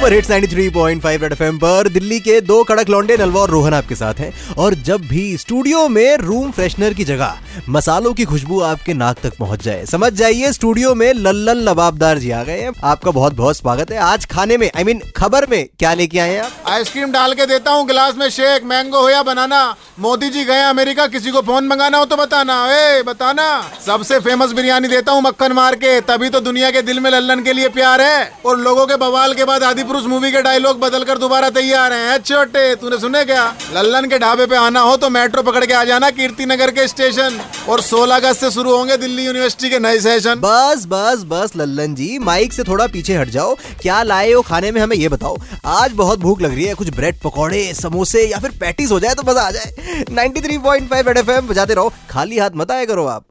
Super hits 93.5 red FM पर दिल्ली के दो कड़क लौंडे नलवा और रोहन आपके साथ हैं। और जब भी स्टूडियो में रूम फ्रेशनर की जगह मसालों की खुशबू आपके नाक तक पहुँच जाए। समझ जाइए स्टूडियो में लल्लन लबाबदार जी आ गए हैं। आपका बहुत बहुत स्वागत है। आज खाने में आई I मीन mean, खबर में क्या लेके आए हैं आप? आइसक्रीम डाल के देता हूँ गिलास में शेक मैंगो हो या बनाना। मोदी जी गए अमेरिका किसी को फ़ोन मंगाना हो तो बताना। ए बताना। सबसे फ़ेमस बिरयानी देता हूँ मक्खन मार के। तभी तो दुनिया के दिल में लल्लन के लिए प्यार है। और लोगों के बवाल के बाद आदि पुरुष मूवी के डायलॉग बदल कर दोबारा तैयार है। छोटे तूने सुने क्या? लल्लन के ढाबे पे आना हो तो मेट्रो पकड़ के आ जाना कीर्ति नगर के स्टेशन और 16 अगस्त से शुरू होंगे दिल्ली यूनिवर्सिटी के नए सेशन। बस बस बस, लल्लन जी, माइक से थोड़ा पीछे हट जाओ। क्या लाए हो खाने में हमें ये बताओ। आज बहुत भूख लग रही है, कुछ ब्रेड, पकौड़े, समोसे या फिर पैटीज हो जाए तो मज़ा आ जाए। 93.5 थ्री एफएम बजाते रहो। खाली हाथ मत आया करो आप।